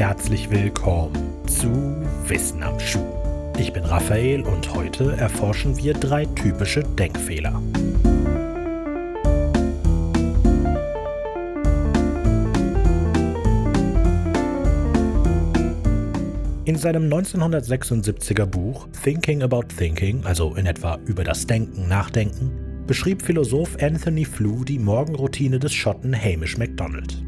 herzlich willkommen zu Wissen am Schuh. Ich bin Raphael und heute erforschen wir drei typische Denkfehler. In seinem 1976er Buch Thinking About Thinking, also in etwa über das Denken, Nachdenken, beschrieb Philosoph Anthony Flew die Morgenroutine des Schotten Hamish MacDonald.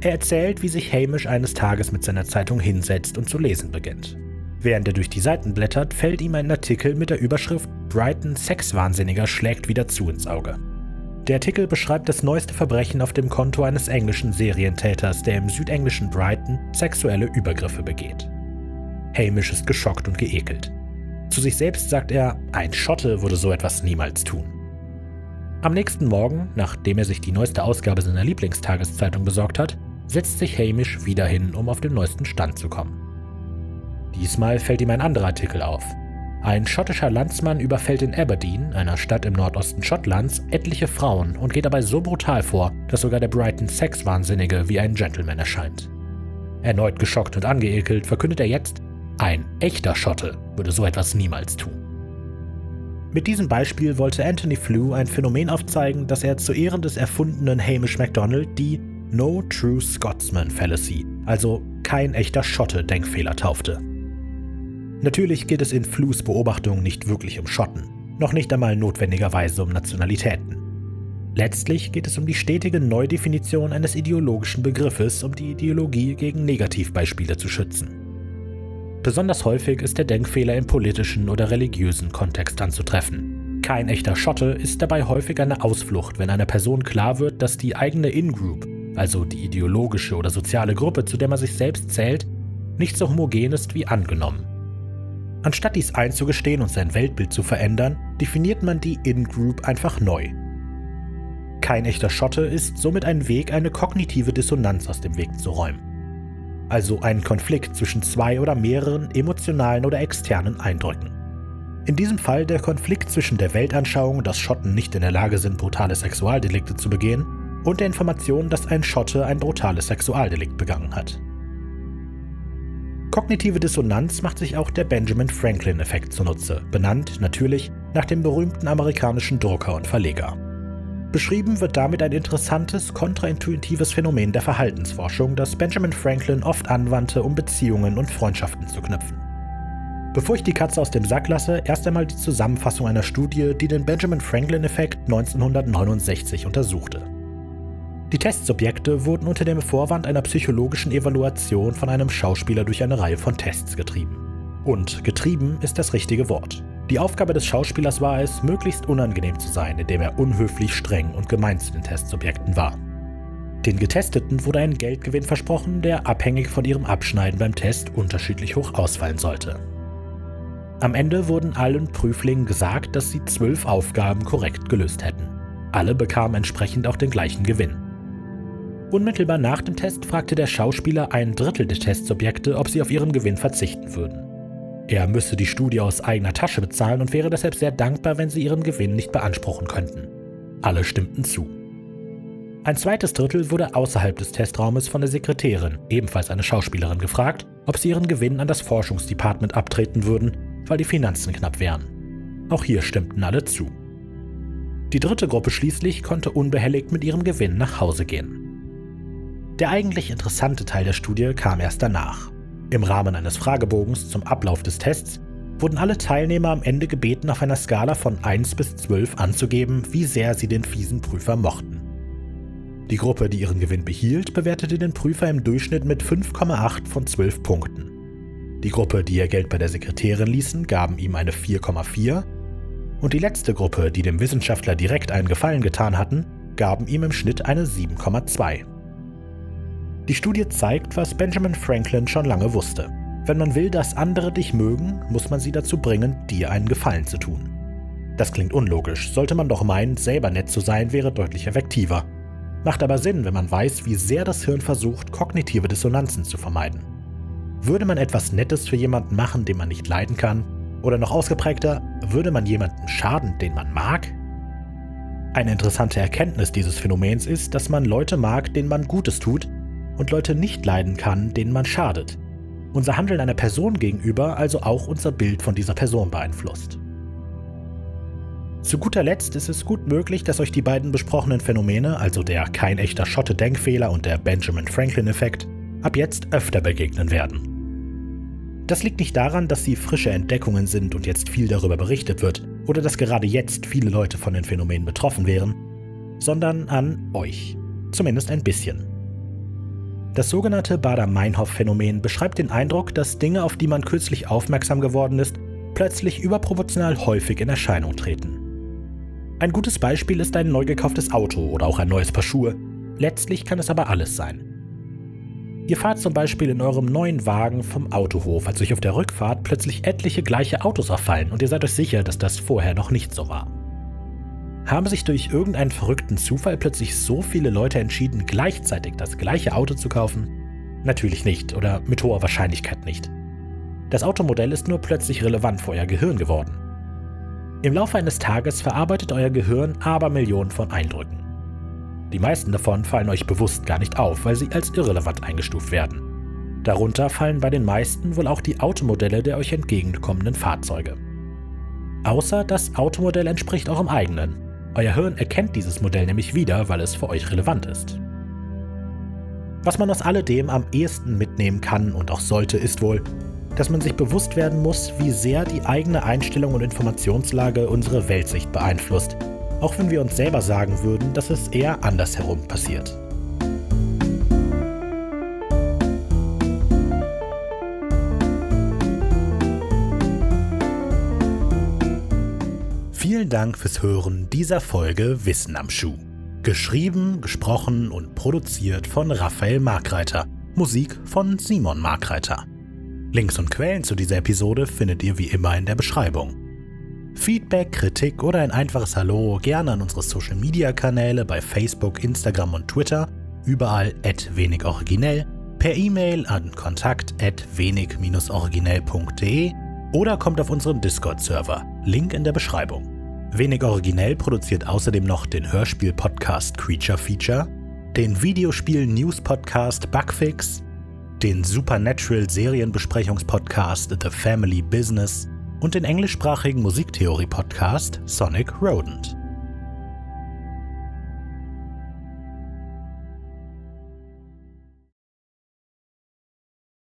Er erzählt, wie sich Hamish eines Tages mit seiner Zeitung hinsetzt und zu lesen beginnt. Während er durch die Seiten blättert, fällt ihm ein Artikel mit der Überschrift Brighton Sexwahnsinniger schlägt wieder zu ins Auge. Der Artikel beschreibt das neueste Verbrechen auf dem Konto eines englischen Serientäters, der im südenglischen Brighton sexuelle Übergriffe begeht. Hamish ist geschockt und geekelt. Zu sich selbst sagt er, ein Schotte würde so etwas niemals tun. Am nächsten Morgen, nachdem er sich die neueste Ausgabe seiner Lieblingstageszeitung besorgt hat, setzt sich Hamish wieder hin, um auf den neuesten Stand zu kommen. Diesmal fällt ihm ein anderer Artikel auf. Ein schottischer Landsmann überfällt in Aberdeen, einer Stadt im Nordosten Schottlands, etliche Frauen und geht dabei so brutal vor, dass sogar der Brighton Sexwahnsinnige wie ein Gentleman erscheint. Erneut geschockt und angeekelt verkündet er jetzt, ein echter Schotte würde so etwas niemals tun. Mit diesem Beispiel wollte Anthony Flew ein Phänomen aufzeigen, das er zu Ehren des erfundenen Hamish MacDonald die No True Scotsman Fallacy, also kein echter Schotte Denkfehler taufte. Natürlich geht es in Flews Beobachtung nicht wirklich um Schotten, noch nicht einmal notwendigerweise um Nationalitäten. Letztlich geht es um die stetige Neudefinition eines ideologischen Begriffes, um die Ideologie gegen Negativbeispiele zu schützen. Besonders häufig ist der Denkfehler im politischen oder religiösen Kontext anzutreffen. Kein echter Schotte ist dabei häufig eine Ausflucht, wenn einer Person klar wird, dass die eigene In-Group also die ideologische oder soziale Gruppe, zu der man sich selbst zählt, nicht so homogen ist wie angenommen. Anstatt dies einzugestehen und sein Weltbild zu verändern, definiert man die In-Group einfach neu. Kein echter Schotte ist somit ein Weg, eine kognitive Dissonanz aus dem Weg zu räumen. Also einen Konflikt zwischen zwei oder mehreren emotionalen oder externen Eindrücken. In diesem Fall der Konflikt zwischen der Weltanschauung, dass Schotten nicht in der Lage sind, brutale Sexualdelikte zu begehen, und der Information, dass ein Schotte ein brutales Sexualdelikt begangen hat. Kognitive Dissonanz macht sich auch der Benjamin Franklin-Effekt zunutze, benannt natürlich nach dem berühmten amerikanischen Drucker und Verleger. Beschrieben wird damit ein interessantes, kontraintuitives Phänomen der Verhaltensforschung, das Benjamin Franklin oft anwandte, um Beziehungen und Freundschaften zu knüpfen. Bevor ich die Katze aus dem Sack lasse, erst einmal die Zusammenfassung einer Studie, die den Benjamin Franklin-Effekt 1969 untersuchte. Die Testsubjekte wurden unter dem Vorwand einer psychologischen Evaluation von einem Schauspieler durch eine Reihe von Tests getrieben. Und getrieben ist das richtige Wort. Die Aufgabe des Schauspielers war es, möglichst unangenehm zu sein, indem er unhöflich streng und gemein zu den Testsubjekten war. Den Getesteten wurde ein Geldgewinn versprochen, der abhängig von ihrem Abschneiden beim Test unterschiedlich hoch ausfallen sollte. Am Ende wurden allen Prüflingen gesagt, dass sie zwölf Aufgaben korrekt gelöst hätten. Alle bekamen entsprechend auch den gleichen Gewinn. Unmittelbar nach dem Test fragte der Schauspieler ein Drittel der Testsubjekte, ob sie auf ihren Gewinn verzichten würden. Er müsse die Studie aus eigener Tasche bezahlen und wäre deshalb sehr dankbar, wenn sie ihren Gewinn nicht beanspruchen könnten. Alle stimmten zu. Ein zweites Drittel wurde außerhalb des Testraumes von der Sekretärin, ebenfalls eine Schauspielerin, gefragt, ob sie ihren Gewinn an das Forschungsdepartement abtreten würden, weil die Finanzen knapp wären. Auch hier stimmten alle zu. Die dritte Gruppe schließlich konnte unbehelligt mit ihrem Gewinn nach Hause gehen. Der eigentlich interessante Teil der Studie kam erst danach. Im Rahmen eines Fragebogens zum Ablauf des Tests wurden alle Teilnehmer am Ende gebeten, auf einer Skala von 1 bis 12 anzugeben, wie sehr sie den fiesen Prüfer mochten. Die Gruppe, die ihren Gewinn behielt, bewertete den Prüfer im Durchschnitt mit 5,8 von 12 Punkten. Die Gruppe, die ihr Geld bei der Sekretärin ließen, gaben ihm eine 4,4 und die letzte Gruppe, die dem Wissenschaftler direkt einen Gefallen getan hatten, gaben ihm im Schnitt eine 7,2. Die Studie zeigt, was Benjamin Franklin schon lange wusste. Wenn man will, dass andere dich mögen, muss man sie dazu bringen, dir einen Gefallen zu tun. Das klingt unlogisch, sollte man doch meinen, selber nett zu sein wäre deutlich effektiver. Macht aber Sinn, wenn man weiß, wie sehr das Hirn versucht, kognitive Dissonanzen zu vermeiden. Würde man etwas Nettes für jemanden machen, den man nicht leiden kann? Oder noch ausgeprägter, würde man jemanden schaden, den man mag? Eine interessante Erkenntnis dieses Phänomens ist, dass man Leute mag, denen man Gutes tut, und Leute nicht leiden kann, denen man schadet. Unser Handeln einer Person gegenüber also auch unser Bild von dieser Person beeinflusst. Zu guter Letzt ist es gut möglich, dass euch die beiden besprochenen Phänomene, also der kein echter Schotte-Denkfehler und der Benjamin Franklin-Effekt, ab jetzt öfter begegnen werden. Das liegt nicht daran, dass sie frische Entdeckungen sind und jetzt viel darüber berichtet wird, oder dass gerade jetzt viele Leute von den Phänomenen betroffen wären, sondern an euch. Zumindest ein bisschen. Das sogenannte Bader-Meinhof-Phänomen beschreibt den Eindruck, dass Dinge, auf die man kürzlich aufmerksam geworden ist, plötzlich überproportional häufig in Erscheinung treten. Ein gutes Beispiel ist ein neu gekauftes Auto oder auch ein neues Paar Schuhe. Letztlich kann es aber alles sein. Ihr fahrt zum Beispiel in eurem neuen Wagen vom Autohof, als euch auf der Rückfahrt plötzlich etliche gleiche Autos auffallen und ihr seid euch sicher, dass das vorher noch nicht so war. Haben sich durch irgendeinen verrückten Zufall plötzlich so viele Leute entschieden, gleichzeitig das gleiche Auto zu kaufen? Natürlich nicht oder mit hoher Wahrscheinlichkeit nicht. Das Automodell ist nur plötzlich relevant für euer Gehirn geworden. Im Laufe eines Tages verarbeitet euer Gehirn aber Millionen von Eindrücken. Die meisten davon fallen euch bewusst gar nicht auf, weil sie als irrelevant eingestuft werden. Darunter fallen bei den meisten wohl auch die Automodelle der euch entgegenkommenden Fahrzeuge. Außer das Automodell entspricht eurem eigenen. Euer Hirn erkennt dieses Modell nämlich wieder, weil es für euch relevant ist. Was man aus alledem am ehesten mitnehmen kann und auch sollte, ist wohl, dass man sich bewusst werden muss, wie sehr die eigene Einstellung und Informationslage unsere Weltsicht beeinflusst, auch wenn wir uns selber sagen würden, dass es eher andersherum passiert. Vielen Dank fürs Hören dieser Folge Wissen am Schuh. Geschrieben, gesprochen und produziert von Raphael Markreiter. Musik von Simon Markreiter. Links und Quellen zu dieser Episode findet ihr wie immer in der Beschreibung. Feedback, Kritik oder ein einfaches Hallo gerne an unsere Social Media Kanäle bei Facebook, Instagram und Twitter, überall wenig originell, per E-Mail an kontakt wenig-originell.de oder kommt auf unseren Discord-Server, Link in der Beschreibung. Wenig originell produziert außerdem noch den Hörspiel-Podcast Creature Feature, den Videospiel-News-Podcast Bugfix, den Supernatural-Serienbesprechungspodcast The Family Business und den englischsprachigen Musiktheorie-Podcast Sonic Rodent.